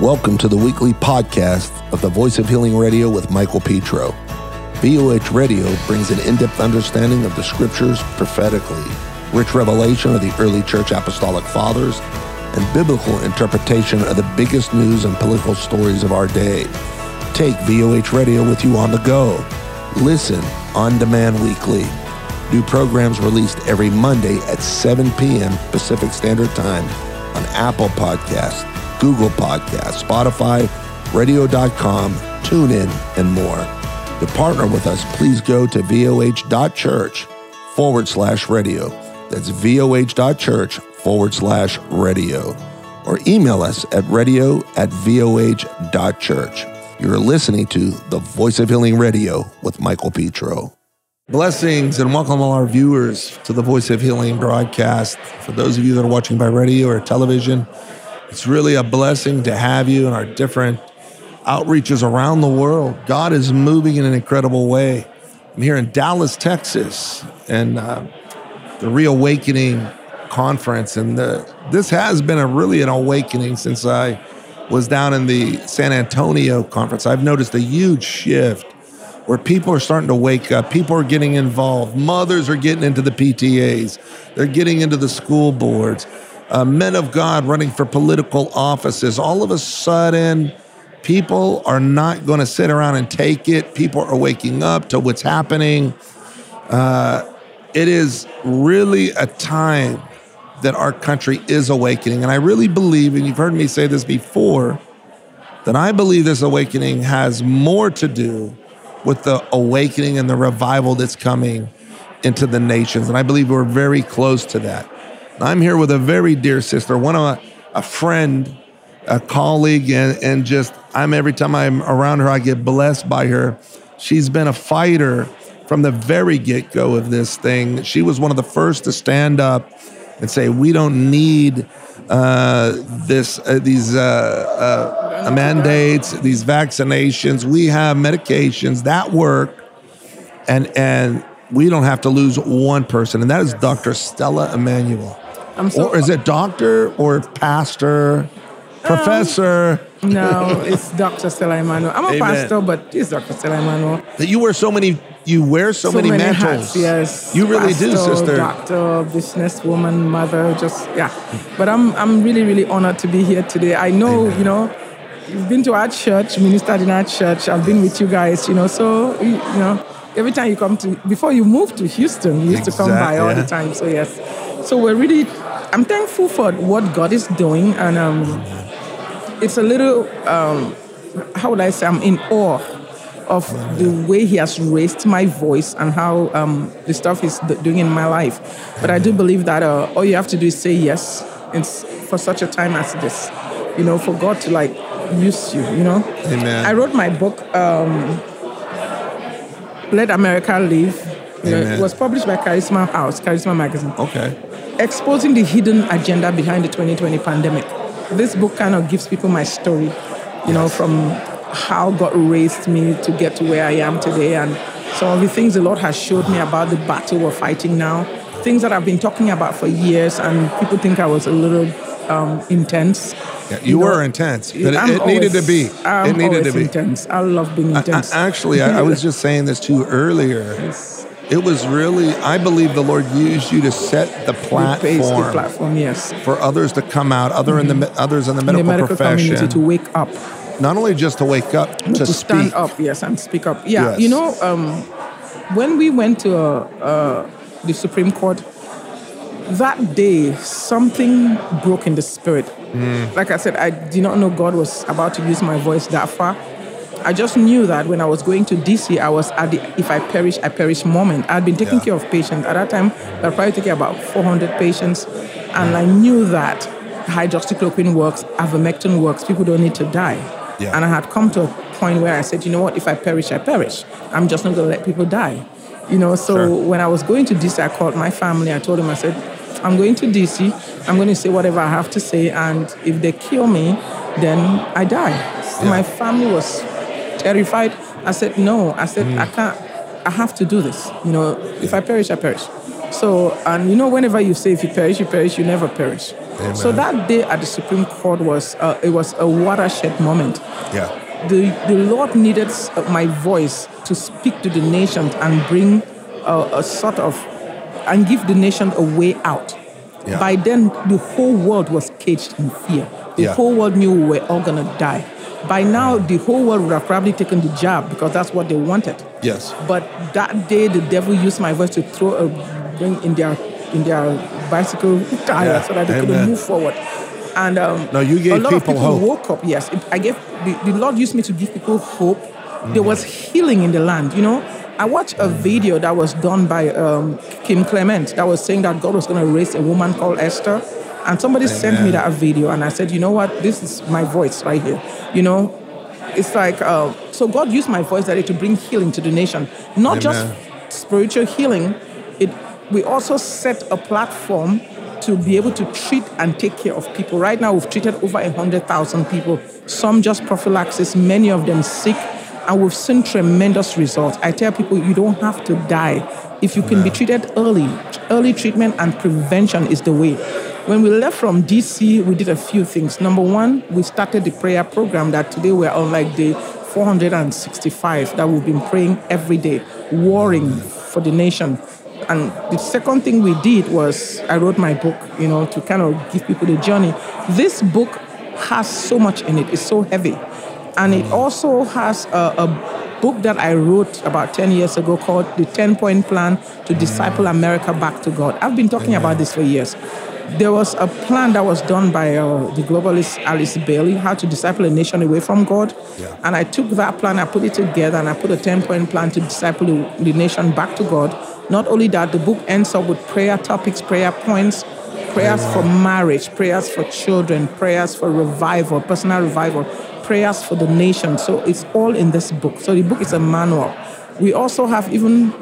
Welcome to the weekly podcast of the Voice of Healing Radio with Michael Petro. VOH Radio brings an in depth understanding of the scriptures prophetically, rich revelation of the early church apostolic fathers, and biblical interpretation of the biggest news and political stories of our day. Take VOH Radio with you on the go. Listen on demand weekly. New programs released every Monday at 7 p.m. Pacific Standard Time on Apple Podcasts, Google Podcasts, Spotify, radio.com, TuneIn, and more. To partner with us, please go to voh.church forward slash radio. That's voh.church forward slash radio. Or email us at radio at voh.church. You're listening to the Voice of Healing Radio with Michael Petro. Blessings and welcome all our viewers to the Voice of Healing broadcast. For those of you that are watching by radio or television, it's really a blessing to have you in our different outreaches around the world. God is moving in an incredible way. I'm here in Dallas, Texas, and uh, the Reawakening Conference, and the, this has been a really an awakening since I was down in the San Antonio conference. I've noticed a huge shift where people are starting to wake up. People are getting involved. Mothers are getting into the PTAs. They're getting into the school boards. Uh, men of God running for political offices. All of a sudden, people are not going to sit around and take it. People are waking up to what's happening. Uh, it is really a time that our country is awakening. And I really believe, and you've heard me say this before, that I believe this awakening has more to do with the awakening and the revival that's coming into the nations. And I believe we're very close to that. I'm here with a very dear sister, one of a, a friend, a colleague, and, and just I'm every time I'm around her, I get blessed by her. She's been a fighter from the very get go of this thing. She was one of the first to stand up and say, We don't need uh, this uh, these uh, uh, mandates, these vaccinations. We have medications that work, and and we don't have to lose one person, and that is Dr. Stella Immanuel. So, or is it doctor or pastor, professor? Um, no, it's Dr. Stella. I'm a Amen. pastor, but it's Dr. Stella. That you wear so many, you wear so, So many, many mantles. hats, yes. you really do, Pastor, sister. Doctor, businesswoman, mother, just yeah. But I'm I'm really really honored to be here today. I know Amen. you know. You've been to our church, ministered in our church. I've been with you guys, you know. So you know, every time you come to, before you moved to Houston, you used to come by all the time. So yes, so we're really, I'm thankful for what God is doing, and um, it's a little, um, how would I say, I'm in awe of the way He has raised my voice and how um, the stuff He's doing in my life. But I do believe that uh, all you have to do is say yes. For such a time as this, you know, for God to like use you, you know. Amen. I wrote my book, um, Let America Live. You know, it was published by Charisma House, Charisma Magazine okay. Exposing the hidden agenda behind the 2020 pandemic. This book kind of gives people my story, you know, from how God raised me to get to where I am today and some of the things the Lord has showed me about the battle we're fighting now. Things that I've been talking about for years and people think I was a little um, intense. Yeah, you, know, were intense, but it, it needed to be. I'm it needed to be. intense. I love being intense. I- actually, I, I was just saying this to you earlier. It was really, I believe the Lord used you to set the Base the platform platform, yes. for others to come out, other in the others in the In the medical, medical profession, community to wake up. not only just to wake up, to, to speak. stand up, yes, and speak up. Yeah, Yes. you know, um, when we went to uh, uh, the Supreme Court, that day something broke in the spirit. Hmm. Like I said, I did not know God was about to use my voice that far. I just knew that when I was going to DC, I was at the if I perish, I perish moment. I'd been taking Yeah. care of patients. At that time, I was probably taking about 400 patients. And I knew that hydroxychloroquine works, ivermectin works, people don't need to die. Yeah. And I had come to a point where I said, you know what, if I perish, I perish. I'm just not going to let people die. You know, so Sure. when I was going to DC, I called my family. I told them, I said, I'm going to DC. I'm going to say whatever I have to say. And if they kill me, then I die. Yeah. My family was terrified. I said, no. I said, I can't. I have to do this. You know, if I perish, I perish. So, and you know, whenever you say if you perish, you perish, you never perish. So that day at the Supreme Court was uh, it was a watershed moment. Yeah. The the Lord needed uh, my voice to speak to the nations and bring a, a sort of and give the nation a way out. Yeah. By then, the whole world was caged in fear. The Yeah. whole world knew we were all gonna die. By now, the whole world would have probably taken the jab because that's what they wanted. Yes. But that day, the devil used my voice to throw a ring in their in their bicycle tire Yeah, so that they couldn't move forward. And um, No, you gave a lot people of people hope. woke up. Yes, it, I gave the, the Lord used me to give people hope. There Mm. was healing in the land. You know, I watched a video that was done by um, Kim Clement that was saying that God was going to raise a woman called Esther. And somebody sent me that video, and I said, you know what? This is my voice right here. You know, it's like uh, so God used my voice that to bring healing to the nation, not just spiritual healing. It we also set a platform to be able to treat and take care of people. Right now, we've treated over hundred thousand people. Some just prophylaxis, many of them sick, and we've seen tremendous results. I tell people, you don't have to die if you can be treated early. Early treatment and prevention is the way. When we left from DC, we did a few things. Number one, we started the prayer program that today we're on like day 465 that we've been praying every day, warring for the nation. And the second thing we did was I wrote my book, you know, to kind of give people the journey. This book has so much in it, it's so heavy. And it also has a, a book that I wrote about 10 years ago called The 10 Point Plan to Disciple America Back to God. I've been talking about this for years. There was a plan that was done by uh, the globalist Alice Bailey, how to disciple a nation away from God. Yeah. And I took that plan, I put it together, and I put a 10 point plan to disciple the, the nation back to God. Not only that, the book ends up with prayer topics, prayer points, prayers for marriage, prayers for children, prayers for revival, personal revival, prayers for the nation. So it's all in this book. So the book is a manual. We also have even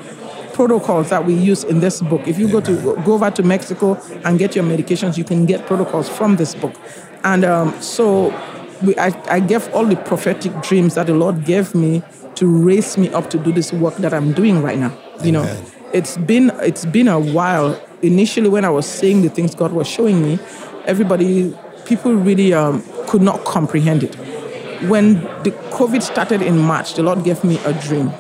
protocols that we use in this book. If you go to go over to Mexico and get your medications, you can get protocols from this book. And um, so we, I, I gave all the prophetic dreams that the Lord gave me to raise me up to do this work that I'm doing right now. You know, it's been it's been a while. Initially, when I was saying the things God was showing me, everybody, people really um, could not comprehend it. When the COVID started in March, the Lord gave me a dream.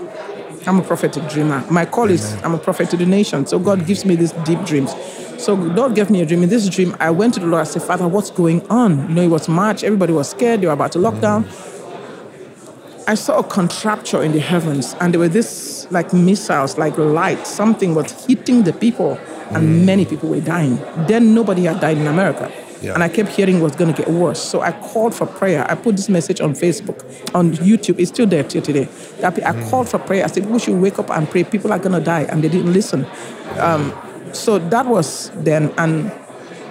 I'm a prophetic dreamer. My call is I'm a prophet to the nation. So God gives me these deep dreams. So God gave me a dream. In this dream, I went to the Lord. I said, Father, what's going on? You know, it was March. Everybody was scared. They were about to lock down. I saw a contrapture in the heavens, and there were this like missiles, like light. Something was hitting the people, and many people were dying. Then nobody had died in America. Yeah. And I kept hearing it was going to get worse. So I called for prayer. I put this message on Facebook, on YouTube. It's still there till today. I called for prayer. I said, people should wake up and pray. People are going to die. And they didn't listen. Um, so that was then. And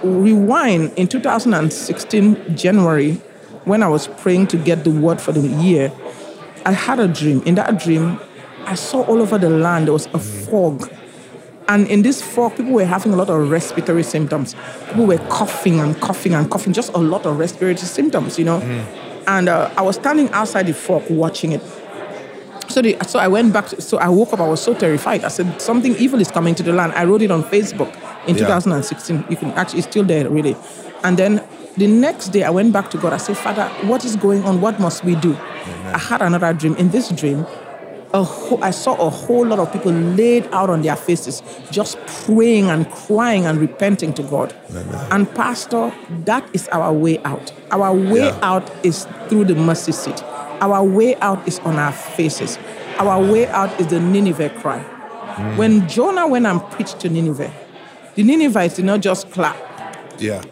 rewind in 2016, January, when I was praying to get the word for the year, I had a dream. In that dream, I saw all over the land there was a fog. And in this fog, people were having a lot of respiratory symptoms. People were coughing and coughing and coughing, just a lot of respiratory symptoms, you know. And uh, I was standing outside the fog watching it. So, the, so I went back. To, so I woke up. I was so terrified. I said something evil is coming to the land. I wrote it on Facebook in Yeah. 2016. You can actually it's still there really. And then the next day I went back to God. I said, Father, what is going on? What must we do? I had another dream. In this dream, whole, I saw a whole lot of people laid out on their faces, just praying and crying and repenting to God. And Pastor, that is our way out. Our way Yeah. out is through the mercy seat. Our way out is on our faces. Our way out is the Nineveh cry. Mm. When Jonah went and preached to Nineveh, the Ninevites did not just clap. Yeah.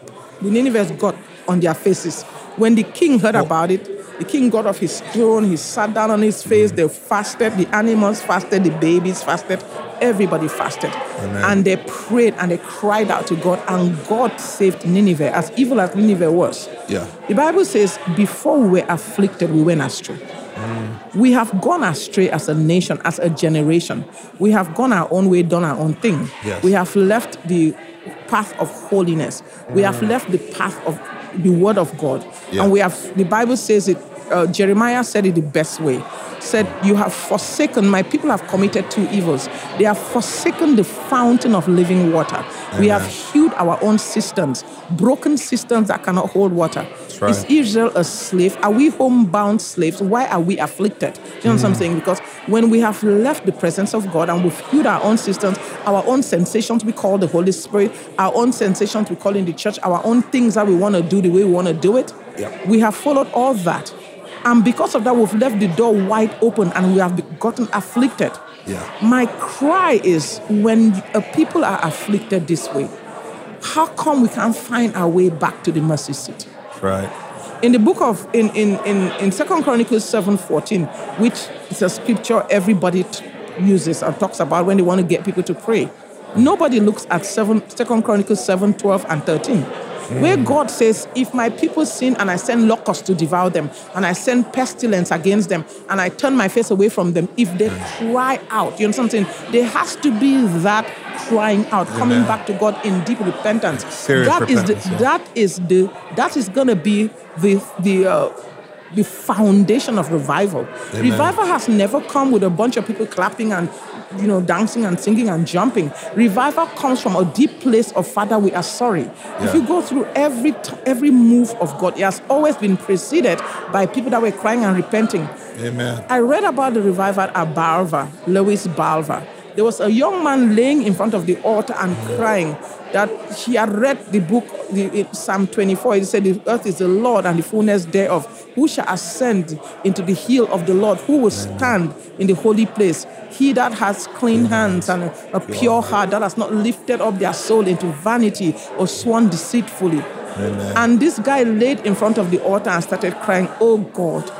The Ninevites got on their faces. When the king heard about it, the king got off his throne, he sat down on his face, they fasted, the animals fasted, the babies fasted, everybody fasted. Amen. And they prayed and they cried out to God, and God saved Nineveh, as evil as Nineveh was. Yeah. The Bible says, before we were afflicted, we went astray. Mm. We have gone astray as a nation, as a generation. We have gone our own way, done our own thing. Yes. We have left the path of holiness. We have mm. left the path of the word of God. Yeah. And we have the Bible says it uh, Jeremiah said it the best way. Said, "You have forsaken my people have committed two evils. They have forsaken the fountain of living water. We have hewed our own cisterns, broken cisterns that cannot hold water. right. Is Israel a slave? Are we homebound slaves? Why are we afflicted? Do you know what I'm hmm. saying? Because when we have left the presence of God and we've healed our own systems, our own sensations we call the Holy Spirit, our own sensations we call in the church, our own things that we want to do the way we want to do it, Yeah. we have followed all that. And because of that, we've left the door wide open and we have gotten afflicted. Yeah. My cry is when people are afflicted this way, how come we can't find our way back to the mercy seat? Right. in the book of in in in, in second chronicles 7 14 which is a scripture everybody t- uses or talks about when they want to get people to pray nobody looks at seven second chronicles 7 12 and 13 where God says, If my people sin and I send locusts to devour them, and I send pestilence against them, and I turn my face away from them, if they cry out, you know something? There has to be that crying out, coming back to God in deep repentance. Serious That is the, yeah. that is the that is gonna be the the uh, the foundation of revival. Amen. Revival has never come with a bunch of people clapping and you know dancing and singing and jumping. Revival comes from a deep place of Father, we are sorry. If you go through every t- every move of God, it has always been preceded by people that were crying and repenting. Amen. I read about the revival at Barvas, Lewis Barvas. There was a young man laying in front of the altar and crying that he had read the book, the, Psalm 24. He said, The earth is the Lord and the fullness thereof. Who shall ascend into the hill of the Lord? Who will stand in the holy place? He that has clean hands and a, pure heart, that has not lifted up their soul into vanity or sworn deceitfully. Amen. And this guy laid in front of the altar and started crying, Oh God,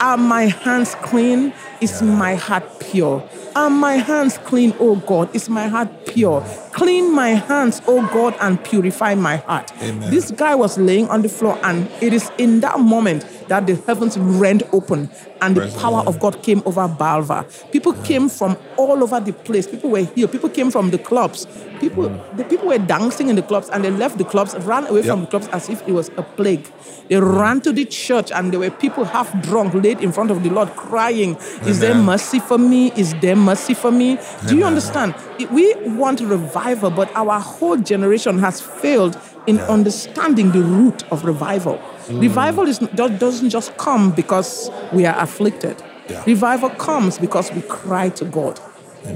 are my hands clean? Is my heart pure? Are my hands clean, oh God? Is my heart pure? Clean my hands, oh God, and purify my heart. Amen. This guy was laying on the floor, and it is in that moment that the heavens rent open and the power of God came over Barvas. People came from all over the place. People were here. People came from the clubs. People, the people were dancing in the clubs, and they left the clubs, ran away from the clubs as if it was a plague. They ran to the church, and there were people half drunk, laid in front of the Lord, crying, "Is there mercy for me? Is there mercy for me?" Do you understand? We want revival, but our whole generation has failed in understanding the root of revival. Mm. Revival is doesn't just come because we are afflicted. Yeah. Revival comes because we cry to God.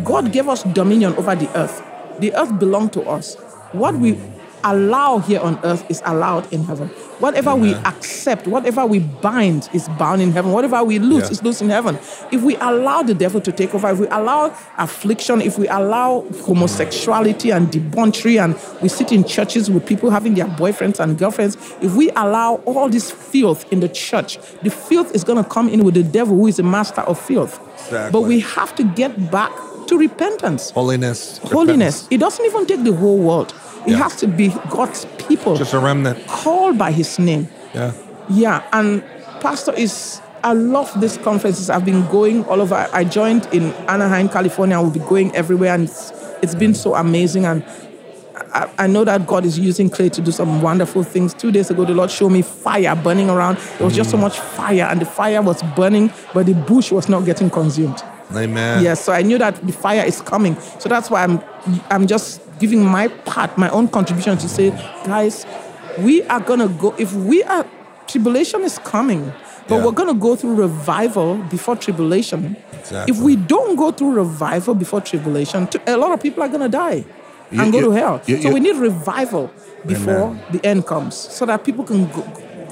God gave us dominion over the earth. The earth belonged to us. What we allow here on earth is allowed in heaven. Whatever we accept, whatever we bind is bound in heaven. Whatever we lose Yeah. is loose in heaven. If we allow the devil to take over, if we allow affliction, if we allow homosexuality and debauchery, and we sit in churches with people having their boyfriends and girlfriends, if we allow all this filth in the church, the filth is going to come in with the devil, who is the master of filth. Exactly. But we have to get back to repentance Holiness. holiness. It doesn't even take the whole world. It Yeah. has to be God's people Just a remnant. called by His name. Yeah. Yeah, and Pastor is. I love these conferences. I've been going all over. I joined in Anaheim, California. I will be going everywhere, and it's, it's been so amazing. And I, I know that God is using clay to do some wonderful things. Two days ago, the Lord showed me fire burning around. There was just so mm. much fire, and the fire was burning, but the bush was not getting consumed. Amen. Yes, so I knew that the fire is coming. So that's why I'm I'm just giving my part, my own contribution to say, guys, we are gonna go if we are tribulation is coming, but Yeah. we're gonna go through revival before tribulation. Exactly. If we don't go through revival before tribulation, a lot of people are gonna die You- and go you- to hell. you- so we need revival before Amen. the end comes, so that people can go,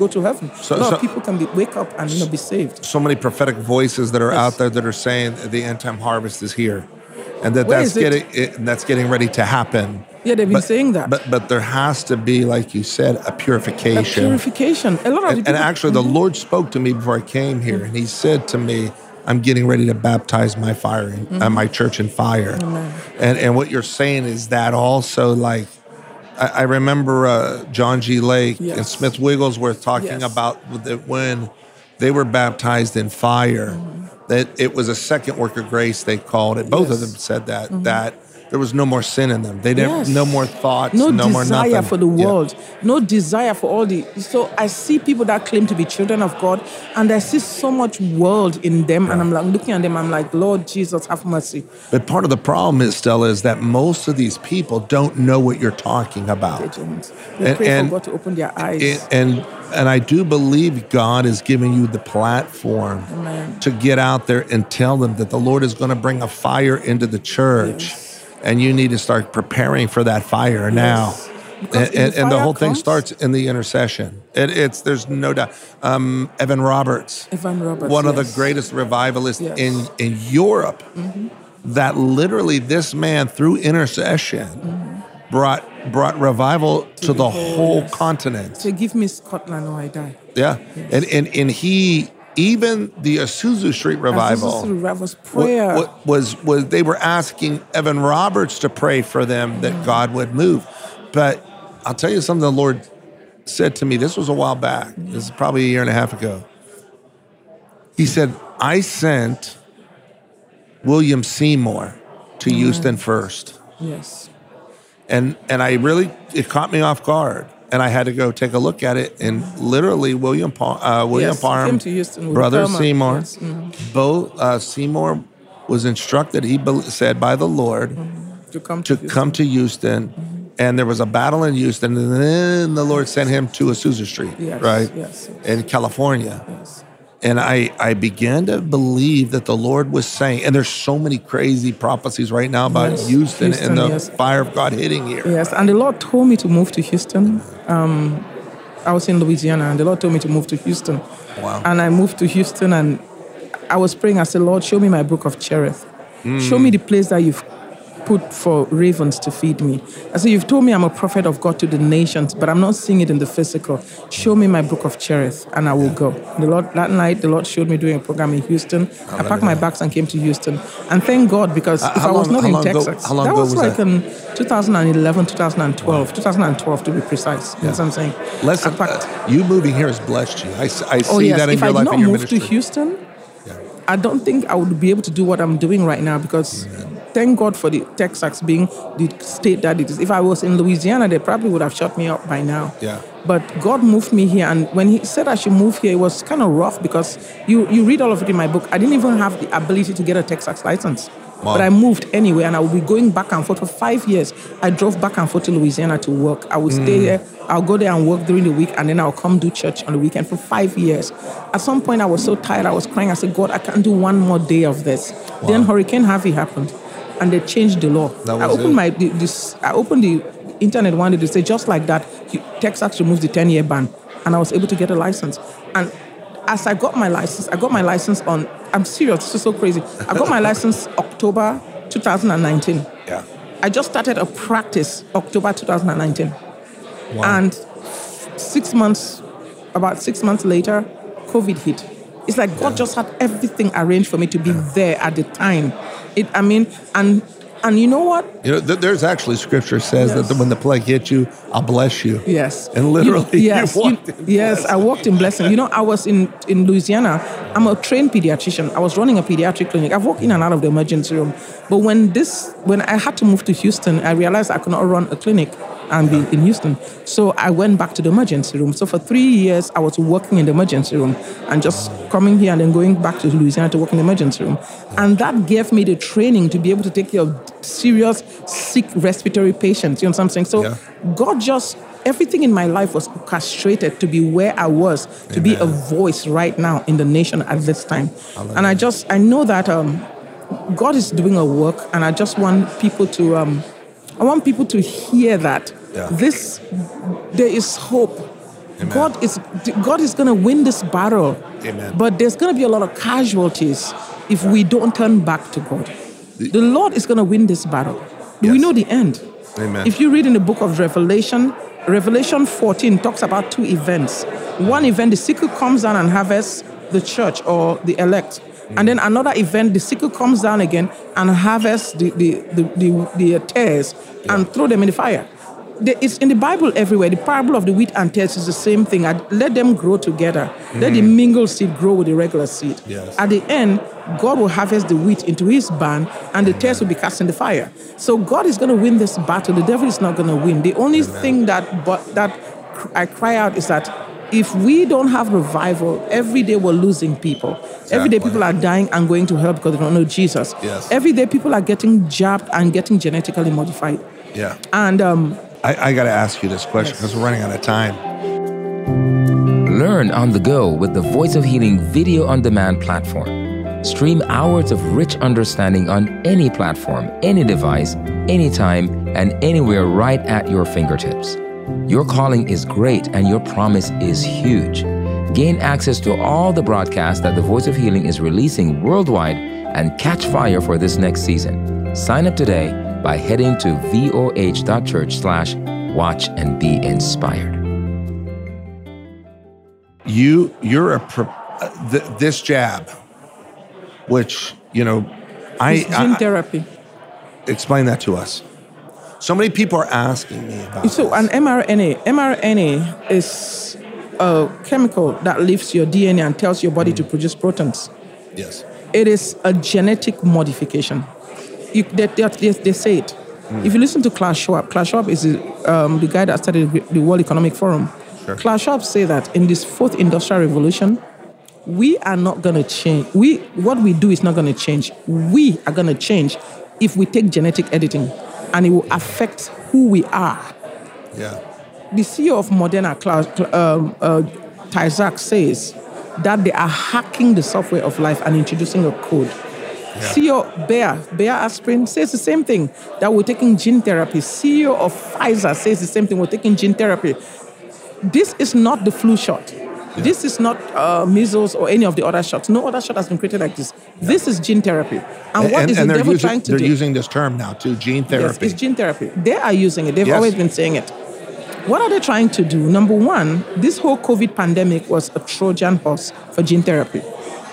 go to heaven. So- a lot so- of people can be, wake up and you know be saved. so many prophetic voices that are Yes. out there that are saying the end time harvest is here, and that Where that's it? getting it, that's getting ready to happen. Yeah, they've been But- saying that. But but there has to be, like you said, a purification. A purification. A lot of and, the and people- actually, the Lord spoke to me before I came here, and He said to me, "I'm getting ready to baptize my fire, in, uh, Mm-hmm. my church in fire." Amen. And and what you're saying is that also like. I I remember uh, John G. Lake and Smith Wigglesworth talking Yes. about that when they were baptized in fire, Mm-hmm. That it was a second work of grace. They called it. Both of Yes. Mm-hmm. them said that that there was no more sin in them. They didn't Yes. no more thoughts, no, no, more desire for the Yeah. world, no desire for all the. So I see people that claim to be children of God, and I see so much world in them, and I'm like looking at them. I'm like, Lord Jesus, have mercy. But part of the problem is Stella is that most of these people don't know what you're talking about. They don't. They And- pray and- for God to open their eyes. It- and and I do believe God is giving you the platform Amen. to get out there and tell them that the Lord is going to bring a fire into the church, Yes. And you need to start preparing for that fire now. And, and, the and the whole thing starts in the intercession. It, it's there's no doubt. Um, Evan Roberts, Evan Roberts, one of the greatest revivalists Yes. in in Europe, that literally this man through intercession brought brought revival to, the, the whole, whole- yes. continent. Say, give me Scotland or I die. Yeah, and and and he even the Azusa Street revival. This is revival's wa- prayer. wa- was was they were asking Evan Roberts to pray for them that mm. God would move, but I'll tell you something. The Lord said to me. This was a while back. Mm. This is probably a year and a half ago. He said, "I sent William Seymour to mm. Houston first, Yes. and and I really it caught me off guard." And I had to go take a look at it, and literally William Pa- uh, William Yes, Parham, Houston brother Palmer. Seymour, Yes, mhm. both uh, Seymour was instructed. He bel said by the Lord To come to to, come to Houston, and there was a battle in Houston, and then the Lord sent him to Azusa Street, Yes, right, yes. in California. Yes. And I, I began to believe that the Lord was saying, and there's so many crazy prophecies right now about Yes, Houston, Houston, and the yes. fire of God hitting here. Yes, and the Lord told me to move to Houston. Um, I was in Louisiana, and the Lord told me to move to Houston. Wow. And I moved to Houston, and I was praying. I said, Lord, show me my book of Cherith. Show me the place that you've put for ravens to feed me. I said, You've told me I'm a prophet of God to the nations, but I'm not seeing it in the physical. Show me my book of Cherith, and I will go. The Lord that night, the Lord showed me doing a program in Houston. I packed my bags and came to Houston. And thank God because if how I was long- not in ago- Texas, how long that was was like that? in 2011, 2012, 2012 to be precise. You know what I'm saying? Listen, I uh, you moving here has blessed you. I see Oh yes, that in if your I life not and your move ministry. to Houston, I don't think I would be able to do what I'm doing right now because thank God for the Texas being the state that it is. If I was in Louisiana, they probably would have shut me up by now. Yeah. But God moved me here, and when He said I should move here, it was kind of rough because you you read all of it in my book. I didn't even have the ability to get a Texas license. Wow. But I moved anyway, and I would be going back and forth for five years. I drove back and forth to Louisiana to work. I would stay hmm. there. I'll go there and work during the week, and then I'll come do church on the weekend for five years. At some point, I was so tired. I was crying. I said, God, I can't do one more day of this. Then Hurricane Harvey happened, and they changed the law. I opened it. my the- this. I opened the internet one day to say just like that, Texas removed the ten-year ban, and I was able to get a license. And as I got my license, I got my license on. I'm serious. This is so crazy. I got my license October 2019. Yeah. I just started a practice October 2019. Wow. And six months, about six months later, COVID hit. It's like God just had everything arranged for me to be there at the time. It, I mean, and and you know what? You know, th- there's actually scripture says Yes. that when the plague hits you, I'll bless you. Yes. And literally, You- you yes, you- walked in yes, I walked in blessing. You know, I was in, in Louisiana. I'm a trained pediatrician. I was running a pediatric clinic. I've walked in and out of the emergency room. But when this, when I had to move to Houston, I realized I could not run a clinic and be in Houston. So I went back to the emergency room. So for three years, I was working in the emergency room and just coming here and then going back to Louisiana to work in the emergency room. And that gave me the training to be able to take care of serious, sick respiratory patients. You know what I'm saying? So Yeah. God just everything in my life was orchestrated to be where I was, to be a voice right now in the nation at this time. And I just I know that um, God is doing a work, and I just want people to um, I want people to hear that Yeah. this there is hope. Amen. God is God is going to win this battle. Amen. But there's going to be a lot of casualties if we don't turn back to God. The Lord is going to win this battle. We know the end. Amen. If you read in the book of Revelation, Revelation 14 talks about two events. One event, the sickle comes down and harvests the church or the elect. And then another event, the sickle comes down again and harvests the, the, the, the, the tares and throw them in the fire. The- It's in the Bible everywhere. The parable of the wheat and tares is the same thing. I- Let them grow together. Let the mingled seed grow with the regular seed. Yes. At the end, God will harvest the wheat into his barn and the tares will be cast in the fire. So God is going to win this battle. The devil is not going to win. The only thing that but that I cry out is that if we don't have revival, every day we're losing people. Every day people are dying and going to hell because they don't know Jesus. Yes. Every day people are getting jabbed and getting genetically modified. Yeah. And um, I, I got to ask you this question because we're running out of time. Learn on the go with the Voice of Healing video on demand platform. Stream hours of rich understanding on any platform, any device, anytime, and anywhere right at your fingertips. Your calling is great and your promise is huge. Gain access to all the broadcasts that the Voice of Healing is releasing worldwide and catch fire for this next season. Sign up today by heading to voh.church slash watch and be inspired. You you're a pro, uh, th- this jab, which you know, I, it's gene I therapy. explain that to us. So many people are asking me about. So this. an mRNA, mRNA is a chemical that lifts your DNA and tells your body to produce proteins. yes. It is a genetic modification. You, they, they, they, say it. If you listen to Klaus Schwab, Klaus Schwab is the, um, the guy that started the World Economic Forum. Sure. Klaus Schwab say that in this fourth industrial revolution, we are not going to change. We what we do is not going to change. We are going to change if we take genetic editing, and it will affect who we are Yeah. the CEO of Moderna, Klaus, um, uh, Tyzak, says that they are hacking the software of life and introducing a code. CEO Bayer, Bayer Aspirin says the same thing that we're taking gene therapy. CEO of Pfizer says the same thing. We're taking gene therapy. This is not the flu shot. This is not uh, measles or any of the other shots. No other shot has been created like this. This is gene therapy. And what is the they're devil using, trying to do? they're using this term now too, gene therapy. Yes, it's gene therapy. They are using it. They've Yes. always been saying it. What are they trying to do? Number one, this whole COVID pandemic was a Trojan horse for gene therapy.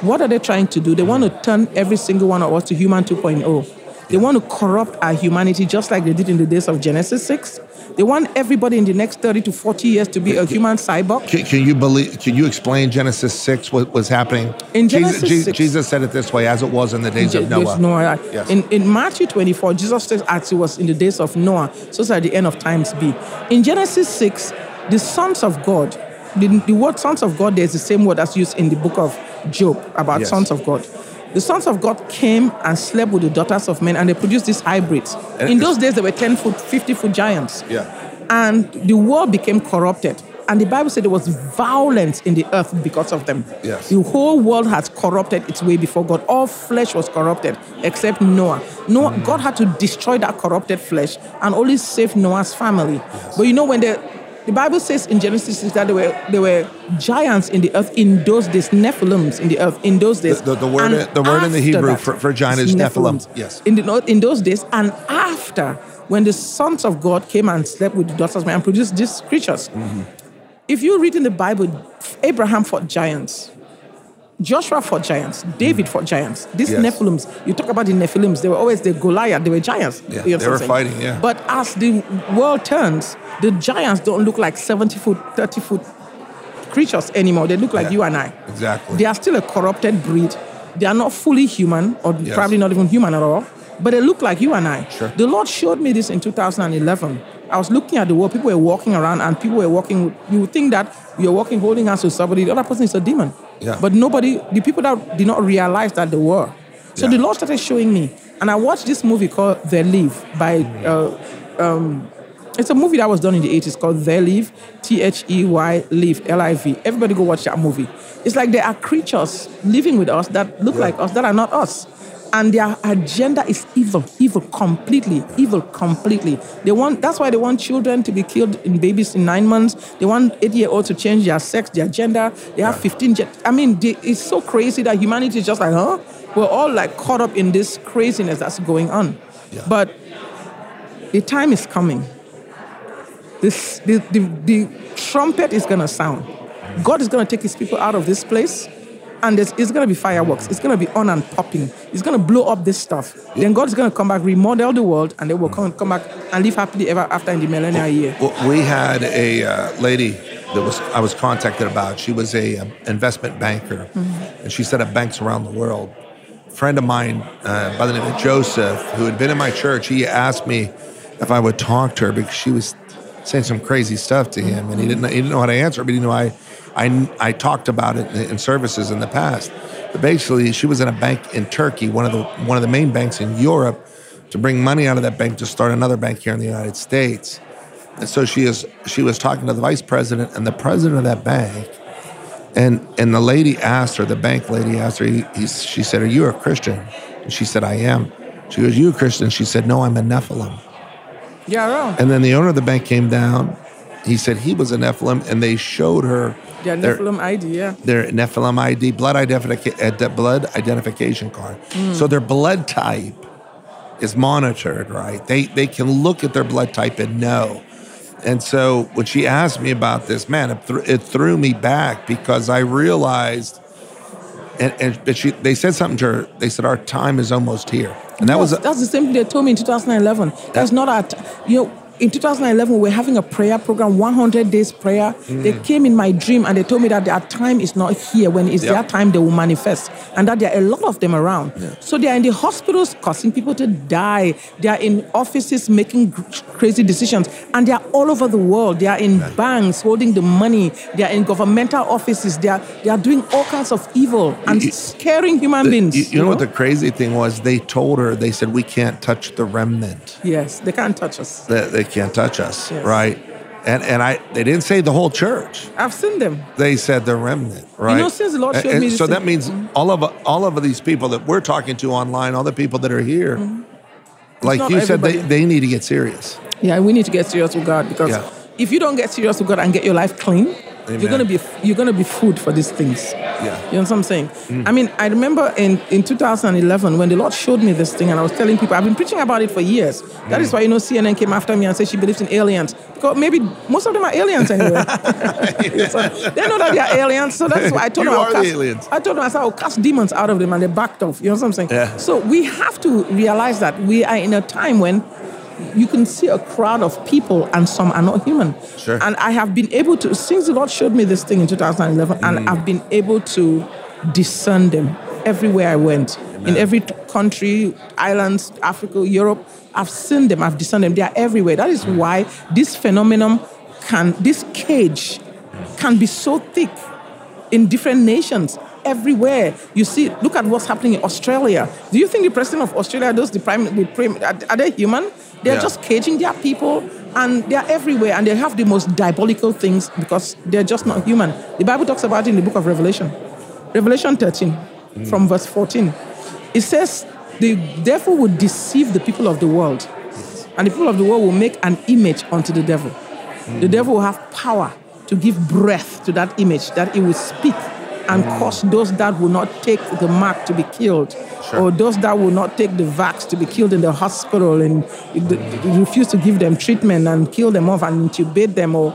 What are they trying to do? They want to mm. turn every single one of us to human 2.0. They want to corrupt our humanity just like they did in the days of Genesis 6. They want everybody in the next 30 to 40 years to be a human cyborg. Can, can you believe? Can you explain Genesis six? What was happening? In Jesus, Genesis Je- 6 Jesus said it this way, as it was in the days of Noah. Noah. Yes. In, in Matthew 24, Jesus says, as it was in the days of Noah, so shall the end of times be. In Genesis 6, the sons of God, the, the word sons of God, there's the same word that's used in the book of Job about Yes. sons of God. The sons of God came and slept with the daughters of men, and they produced these hybrids. And In those days, they were 10 foot, 50 foot giants. Yeah. And the world became corrupted. And the Bible said there was violence in the earth because of them. Yes. The whole world has corrupted its way before God. All flesh was corrupted except Noah. Noah, Mm. God had to destroy that corrupted flesh and only save Noah's family. But you know when the the Bible says in Genesis 6 that there were there were giants in the earth in those days, Nephilims in the earth in those days. The- the- the word- And the word in the Hebrew for- for giant is Nephilim. Yes. In the in those days, and after when the sons of God came and slept with the daughters of men and produced these creatures. Mm-hmm. If you read in the Bible, Abraham fought giants. Joshua fought giants. David mm. fought giants. These Yes. Nephilims, you talk about the Nephilims, they were always the Goliath, they were giants. Yeah, You know they were saying? fighting, yeah. But as the world turns, the giants don't look like 70 foot, 30 foot creatures anymore. They look like Yeah, you and I. exactly. They are still a corrupted breed. They are not fully human, or Yes. probably not even human at all, but they look like you and I. Sure. The Lord showed me this in 2011. I was looking at the world, people were walking around, and people were walking. You would think that you're walking holding hands with somebody, the other person is a demon. Yeah. But nobody, the people that did not realize that they were. So Yeah. the Lord started showing me. And I watched this movie called They Live by, uh, um, it's a movie that was done in the 80s called They Live, T H E Y Live, L I V. Everybody go watch that movie. It's like there are creatures living with us that look like us that are not us. And their agenda is evil, evil completely, evil completely. They want that's why they want children to be killed in babies in nine months. They want eight-year-olds to change their sex, their gender. They have 15. Gen- I mean, they, it's so crazy that humanity is just like, huh? We're all like caught up in this craziness that's going on. Yeah. But the time is coming. This, the, the, the trumpet is going to sound. God is going to take his people out of this place, and it's going to be fireworks. It's going to be on and popping. It's going to blow up this stuff. Then God is going to come back, remodel the world, and they will come, come back and live happily ever after in the millennial year. Well, we had a uh, lady that was I was contacted about. She was a um, investment banker, Mm-hmm. and she set up banks around the world. A friend of mine uh, by the name of Joseph, who had been in my church, he asked me if I would talk to her because she was saying some crazy stuff to him, and he didn't he didn't know how to answer. But he knew I I I talked about it in services in the past. But basically, she was in a bank in Turkey, one of the one of the main banks in Europe, to bring money out of that bank to start another bank here in the United States. And so she is she was talking to the vice president and the president of that bank. And and the lady asked her, the bank lady asked her, he, he, she said, Are you a Christian? And she said, I am. She goes, You a Christian? She said, No, I'm a Nephilim. Yeah, wrong. And then the owner of the bank came down. He said he was a Nephilim, and they showed her Yeah, their, Nephilim ID, yeah. their Nephilim ID, blood, uh, blood identification card. So their blood type is monitored, right? They, they can look at their blood type and know. And so when she asked me about this, man, it, thr it threw me back because I realized, and, and but she, they said something to her. They said, Our time is almost here. And that was, Yes, that's the same thing they told me in 2011. That's not our, t- you know, in 2011, we were having a prayer program, 100 days prayer. They Mm. came in my dream and they told me that their time is not here. When it's Yep. their time, they will manifest. And that there are a lot of them around. So they are in the hospitals causing people to die. They are in offices making crazy decisions. And they are all over the world. They are in banks holding the money. They are in governmental offices. They are, they are doing all kinds of evil and You- scaring human the- beings. you, you know what the crazy thing was? They told her, they said, We can't touch the remnant. Yes, they can't touch us. That they can't touch us, Yes. right? And and I they didn't say the whole church. I've seen them. They said the remnant, right? You know, since the Lord showed and me so that means mm-hmm. all of all of these people that we're talking to online, all the people that are here, mm-hmm. like not you said, they, they need to get serious. Yeah, we need to get serious with God because Yeah. if you don't get serious with God and get your life clean, Amen. you're gonna be you're gonna be food for these things. Yeah. You know what I'm saying? Mm. I mean, I remember in, in 2011 when the Lord showed me this thing and I was telling people, I've been preaching about it for years. That Mm. is why, you know, CNN came after me and said she believes in aliens. Because maybe most of them are aliens anyway. So they know that they are aliens. So that's why I told You them I'll the aliens. I told them I said I'll cast demons out of them and they backed off. You know what I'm saying? Yeah. So we have to realize that we are in a time when you can see a crowd of people and some are not human. Sure. And I have been able to, since the Lord showed me this thing in 2011, Mm. and I've been able to discern them everywhere I went. In every country, islands, Africa, Europe, I've seen them, I've discerned them. They are everywhere. That is why this phenomenon can, this cage can be so thick in different nations everywhere you see look at what's happening in australia do you think the president of australia does the prime the prime are, are they human they're Yeah. just caging their people and they're everywhere and they have the most diabolical things because they're just not human. The bible talks about it in the book of revelation. Revelation 13 from verse 14 it says the devil will deceive the people of the world and the people of the world will make an image unto the devil. The devil will have power to give breath to that image, that it will speak and cause those that will not take the mark to be killed, or those that will not take the vax to be killed in the hospital and refuse to give them treatment and kill them off and intubate them, or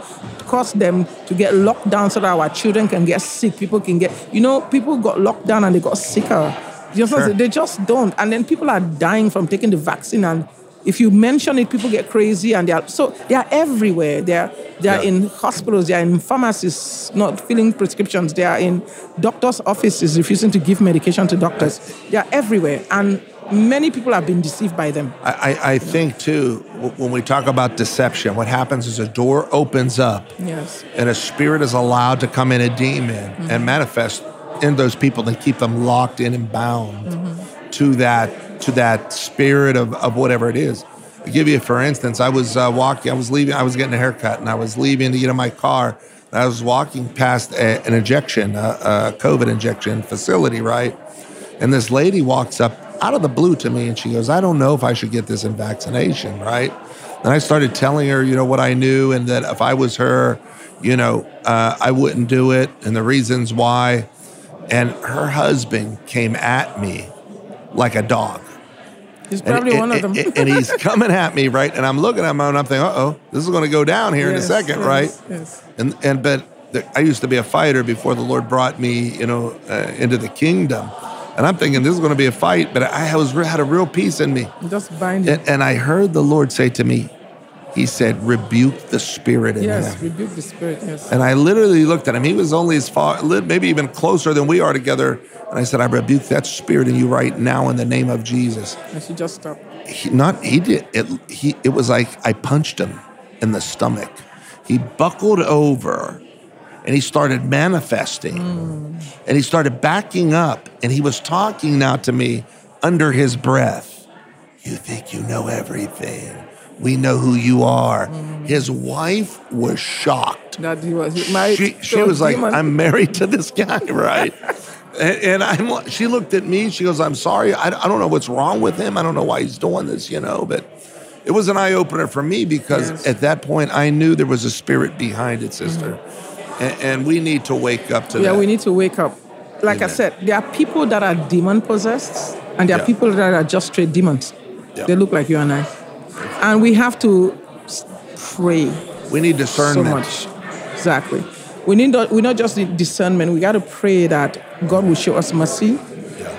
cause them to get locked down so that our children can get sick. People can get, you know, people got locked down and they got sicker. You know, Sure. they just don't. And then people are dying from taking the vaccine and if you mention it, people get crazy, and they are so they are everywhere. They are they are Yeah. in hospitals, they are in pharmacies not filling prescriptions, they are in doctors' offices refusing to give medication to doctors. They are everywhere, and many people have been deceived by them. I, I, I think too when we talk about deception, what happens is a door opens up, Yes. and a spirit is allowed to come in, a demon, and mm-hmm. manifest in those people and keep them locked in and bound mm-hmm. To that to that spirit of, of whatever it is. I'll give you for instance, I was uh, walking, I was leaving, I was getting a haircut, and I was leaving to get in my car. I was walking past a, an injection, a, a COVID injection facility, right? And this lady walks up out of the blue to me and she goes, I don't know if I should get this in vaccination, right? And I started telling her, you know, what I knew and that if I was her, you know, uh, I wouldn't do it and the reasons why. And her husband came at me like a dog. He's probably and, one of them. and- he's coming at me, right? And I'm looking at him and I'm thinking, uh oh, this is going to go down here in a second, yes, right? yes. And and but the, I used to be a fighter before the Lord brought me, you know, uh, into the kingdom. And I'm thinking this is going to be a fight, but I was had a real peace in me. Just bind it. And, and I heard the Lord say to me, he said, rebuke the spirit in Yes, him. rebuke the spirit. Yes. And I literally looked at him. He was only as far, maybe even closer than we are together. And I said, I rebuke that spirit in you right now in the name of Jesus. And should just stopped. He, not he did it. He it was like I punched him in the stomach. He buckled over, and he started manifesting, mm. and he started backing up, and he was talking now to me under his breath. You think you know everything. We know who you are. His wife was shocked That he was married. she, she a was like. I'm married to this guy, right? and, and I'm, she looked at me. She goes, I'm sorry. I, I don't know what's wrong with him. I don't know why he's doing this, you know, but it was an eye opener for me because Yes. at that point I knew there was a spirit behind it, sister. And, and we need to wake up to Yeah, that. we need to wake up. Like I said, there are people that are demon possessed, and there are people that are just straight demons. Yeah. They look like you and I. And we have to pray we need discernment. so much. Exactly. We need not, we not just need discernment. We got to pray that God will show us mercy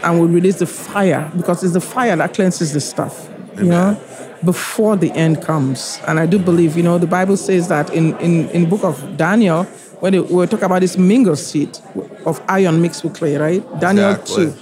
and will release the fire because it's the fire that cleanses the stuff. You know, before the end comes. And I do believe, you know, the Bible says that in in in the book of Daniel, when it, we talk about this mingle seed of iron mixed with clay, right? Daniel Exactly. two.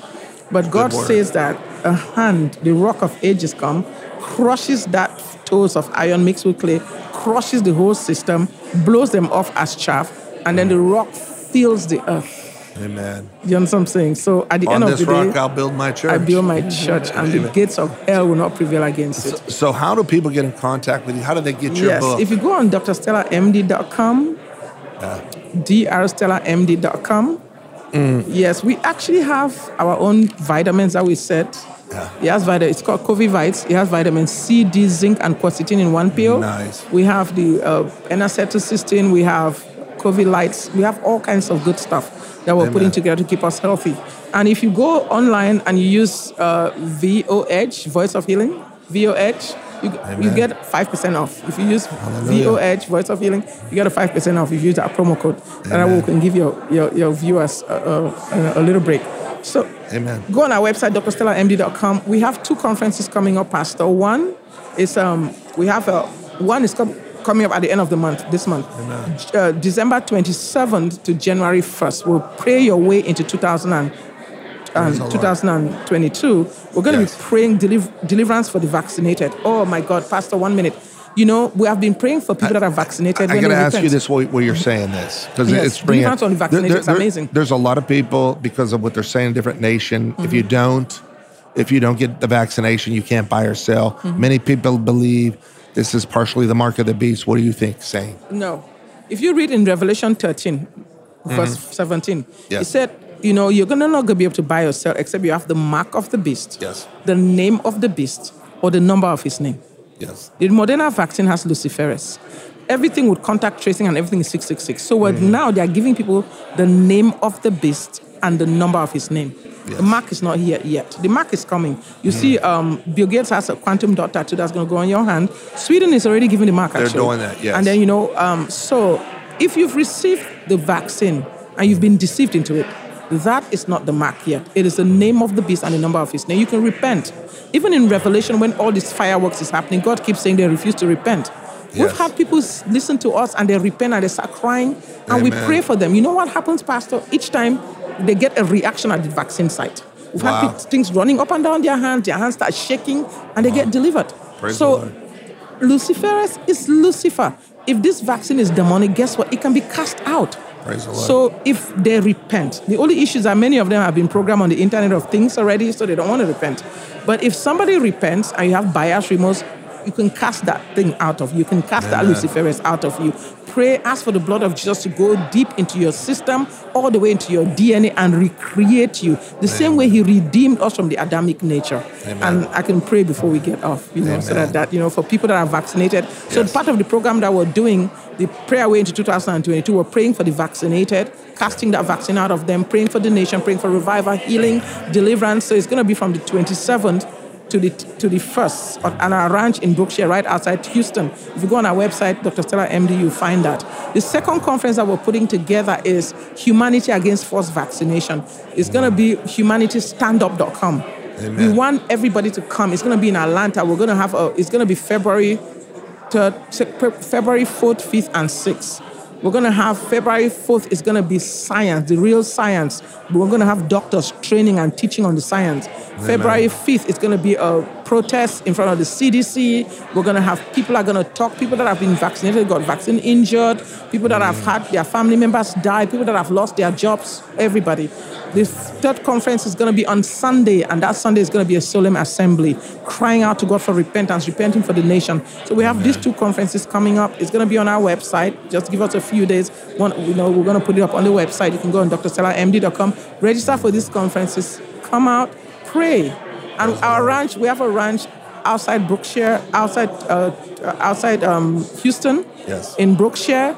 But God says that a hand, the rock of ages come, crushes that toes of iron mixed with clay, crushes the whole system, blows them off as chaff, and then the rock fills the earth. Amen. You understand what I'm saying? So at the On end of this the rock, day, I'll build my church. I build my church, and the gates of hell will not prevail against it. So, how do people get in contact with you? How do they get your Yes, book? if you go on drstellamd.com, drstellamd.com, Mm. yes, we actually have our own vitamins that we set. Yeah. It has vitamin. It's called Covivites. It has vitamin C, D, zinc, and quercetin in one pill. Nice. We have the uh, N-acetylcysteine. We have COVID lights. We have all kinds of good stuff that we're Amen. putting together to keep us healthy. And if you go online and you use uh, VOH, Voice of Healing, VOH, you, you get five percent off. If you use Hallelujah. VOH, Voice of Healing, you get a five percent off. If you use that promo code, and I will Amen. can give your your, your viewers a, a, a little break. So Amen. go on our website, drstellamd.com. We have two conferences coming up, Pastor. One is um we have a one is com- coming up at the end of the month, this month, uh, December 27th to January 1st. We'll pray your way into 2000 and, um, 2022. We're going to Yes. be praying deliv- deliverance for the vaccinated. Oh my God, Pastor, one minute. You know, we have been praying for people that are vaccinated. I when got to ask you this while, while you're saying this because Yes, it's bringing deliverance on the vaccinated is amazing. There's a lot of people because of what they're saying in different nation. If Mm-hmm. you don't, if you don't get the vaccination, you can't buy or sell. Mm-hmm. Many people believe this is partially the mark of the beast. What do you think, saying? No. If you read in Revelation 13, verse 17, Mm-hmm. Yes. it said, you know, you're gonna not gonna be able to buy or sell except you have the mark of the beast, Yes. the name of the beast, or the number of his name. Yes. The Moderna vaccine has luciferase. Everything with contact tracing and everything is 666. So Mm-hmm. now they are giving people the name of the beast and the number of his name. Yes. The mark is not here yet. The mark is coming. You see, um, Bill Gates has a quantum dot tattoo that's going to go on your hand. Sweden is already giving the mark. They're actually. doing that, yes. And then you know, um, so if you've received the vaccine and you've been deceived into it, that is not the mark yet. It is the name of the beast and the number of his name. You can repent. Even in Revelation, when all this fireworks is happening, God keeps saying they refuse to repent. We've had people listen to us and they repent and they start crying, and we pray for them. You know what happens, Pastor? Each time they get a reaction at the vaccine site. We've Wow. had things running up and down their hands, their hands start shaking, and they get delivered. Praise so. Luciferase is Lucifer. If this vaccine is demonic, guess what? It can be cast out. Praise the Lord. So if they repent, the only issues are many of them have been programmed on the Internet of Things already, so they don't want to repent. But if somebody repents and you have bias remorse, you can cast that thing out of you. You can cast that Amen. Luciferase out of you. Pray, ask for the blood of Jesus to go deep into your system, all the way into your DNA, and recreate you the same way He redeemed us from the Adamic nature. Amen. And I can pray before we get off, you know, so that, that you know, for people that are vaccinated. So Yes. part of the program that we're doing, the prayer way into 2022, we're praying for the vaccinated, casting that vaccine out of them, praying for the nation, praying for revival, healing, deliverance. So it's going to be from the 27th to the to the first on our ranch in Brookshire, right outside Houston. If you go on our website, Dr. Stella MD, you'll find that. The second conference that we're putting together is Humanity Against Forced Vaccination. It's going to be humanitystandup.com. We want everybody to come. It's going to be in Atlanta. We're going to have a. It's going to be February third, February fourth, fifth, and sixth. We're going to have February 4th is going to be science, the real science. We're going to have doctors training and teaching on the science. Amen. February 5th is going to be a protest in front of the CDC. We're going to have people are going to talk, people that have been vaccinated, got vaccine injured, people that have had their family members die, people that have lost their jobs, everybody. The third conference is going to be on Sunday, and that Sunday is going to be a solemn assembly, crying out to God for repentance, repenting for the nation. So we have Amen. these two conferences coming up. It's going to be on our website. Just give us a few days. One, you know, we're going to put it up on the website. You can go on drstellamd.com, register for these conferences, come out, pray. And our ranch, we have a ranch outside Brookshire, outside uh, outside um, Houston, yes. in Brookshire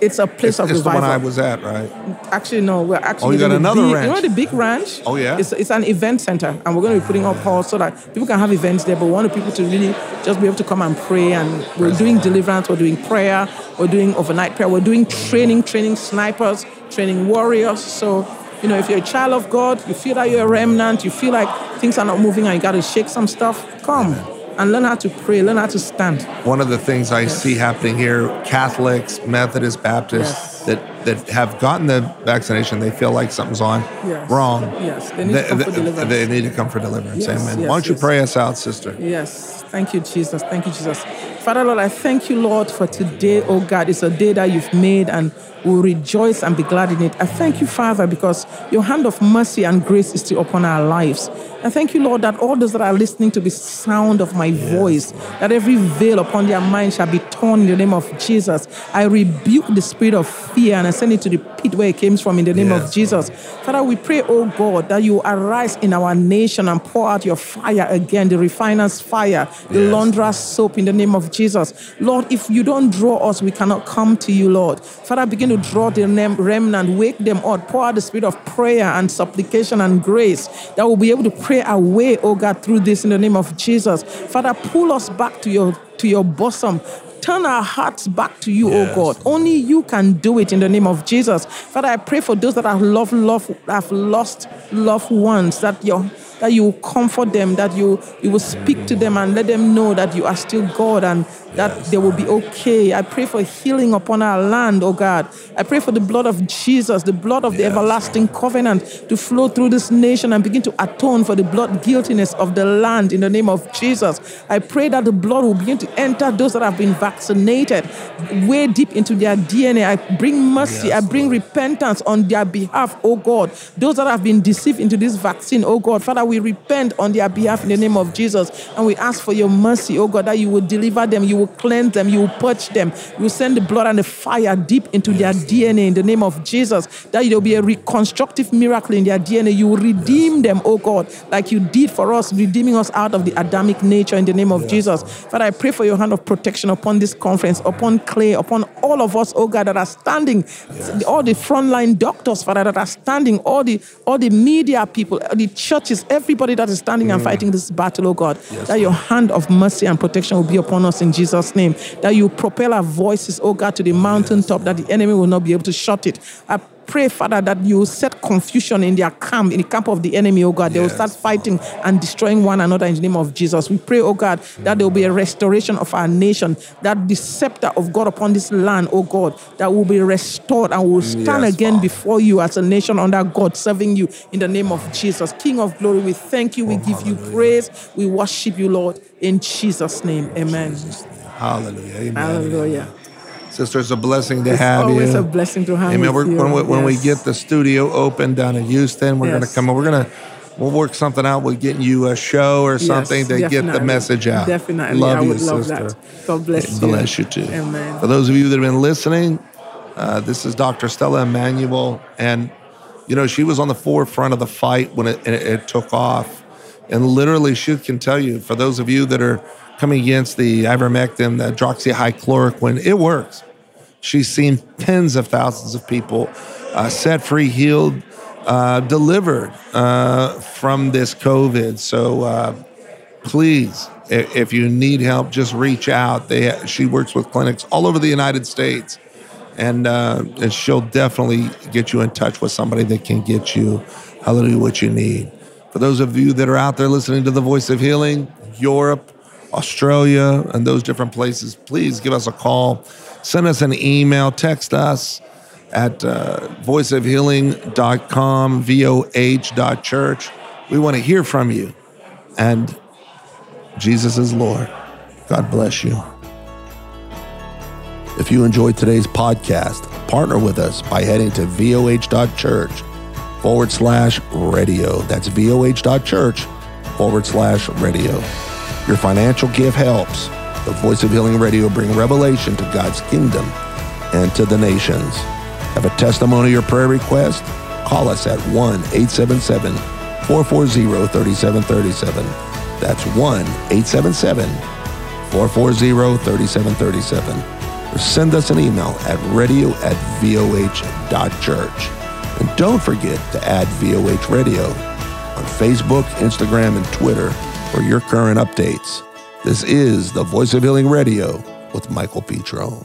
it's a place it's, of it's revival. the one I was at, right? Actually, no. We're actually. Oh, you got another big, ranch. You know the big ranch? Oh yeah. It's, it's an event center, and we're going to be putting up halls so that people can have events there. But we want people to really just be able to come and pray. And we're doing deliverance. We're doing prayer. We're doing overnight prayer. We're doing training, training snipers, training warriors. So you know, if you're a child of God, you feel that you're a remnant, you feel like things are not moving and you got to shake some stuff, come and learn how to pray, learn how to stand. One of the things I yes. see happening here, Catholics, Methodist, Baptists, yes. that, that have gotten the vaccination, they feel like something's on yes. wrong. Yes, they need they, to come for deliverance. They need to come for deliverance. Amen. Why don't you pray us out, sister? Yes. Thank you, Jesus. Thank you, Jesus. Father, Lord, I thank you, Lord, for today, oh God. It's a day that you've made and we'll rejoice and be glad in it. I thank you, Father, because your hand of mercy and grace is still upon our lives. I thank you, Lord, that all those that are listening to the sound of my yes. voice, that every veil upon their mind shall be torn in the name of Jesus. I rebuke the spirit of fear and I send it to the pit where it came from in the name yes. of Jesus. Father, we pray, oh God, that you arise in our nation and pour out your fire again, the refiner's fire, the yes. launderer's soap in the name of Jesus. Lord, if you don't draw us, we cannot come to you, Lord. Father, begin to draw the remnant, wake them up, pour out the spirit of prayer and supplication and grace that we'll be able to pray away, way, oh God, through this in the name of Jesus. Father, pull us back to your to your bosom turn our hearts back to you, yes. oh God. Only you can do it in the name of Jesus. Father, I pray for those that have loved, love, have lost loved ones, that your that you will comfort them, that you, you will speak to them and let them know that you are still God and that yes. they will be okay. I pray for healing upon our land, oh God. I pray for the blood of Jesus, the blood of yes. the everlasting covenant to flow through this nation and begin to atone for the blood guiltiness of the land in the name of Jesus. I pray that the blood will begin to enter those that have been vaccinated way deep into their DNA. I bring mercy, yes. I bring repentance on their behalf, oh God. Those that have been deceived into this vaccine, oh God. Father, we repent on their behalf in the name of Jesus. And we ask for your mercy, oh God, that you will deliver them, you will cleanse them, you will purge them, you will send the blood and the fire deep into their DNA in the name of Jesus. That there will be a reconstructive miracle in their DNA. You will redeem them, oh God, like you did for us, redeeming us out of the Adamic nature in the name of Jesus. Father, I pray for your hand of protection upon this conference, upon Clay, upon all of us, oh God, that are standing, yes. all the frontline doctors, Father, that are standing, all the all the media people, the churches, everybody that is standing mm. and fighting this battle, oh God, yes, that your hand of mercy and protection will be upon us in Jesus' name. That you propel our voices, oh God, to the mountaintop, yes. that the enemy will not be able to shut it. I pray, Father, that you set confusion in their camp, in the camp of the enemy, oh God. They yes. will start fighting and destroying one another in the name of Jesus. We pray, oh God, that there will be a restoration of our nation, that the scepter of God upon this land, oh God, that will be restored and will stand yes, again Father. before you as a nation under God, serving you in the name of Jesus. King of glory, we thank you, we oh, give hallelujah. you praise, we worship you, Lord, in Jesus' name. Amen. Jesus. Hallelujah. Amen. Hallelujah. Sister, it's a blessing to it's have you. It's always a blessing to have Amen. you. When, we, when we get the studio open down in Houston, we're yes. going to come. We're going to we'll work something out with getting you a show or something yes, to definitely. get the message out. Definitely, love I you, would love sister. that. God bless you. Bless you too. Amen. For those of you that have been listening, uh, this is Dr. Stella Immanuel, and you know she was on the forefront of the fight when it, it, it took off, and literally she can tell you. For those of you that are coming against the ivermectin, the hydroxychloroquine, it works. She's seen tens of thousands of people uh, set free, healed, uh, delivered uh, from this COVID. So uh, please, if you need help, just reach out. They, she works with clinics all over the United States, and, uh, and she'll definitely get you in touch with somebody that can get you, hallelujah, what you need. For those of you that are out there listening to the voice of healing, Europe, Australia, and those different places, please give us a call. Send us an email, text us at uh, voiceofhealing.com, voh.church. We want to hear from you. And Jesus is Lord. God bless you. If you enjoyed today's podcast, partner with us by heading to voh.church forward slash radio. That's voh.church forward slash radio. Your financial gift helps the Voice of Healing Radio bring revelation to God's kingdom and to the nations. Have a testimony or prayer request? Call us at 1 877 440 3737. That's 1 877 440 3737. Or send us an email at radio at voh.church. And don't forget to add VOH Radio on Facebook, Instagram, and Twitter for your current updates. This is the Voice of Healing Radio with Michael Petro.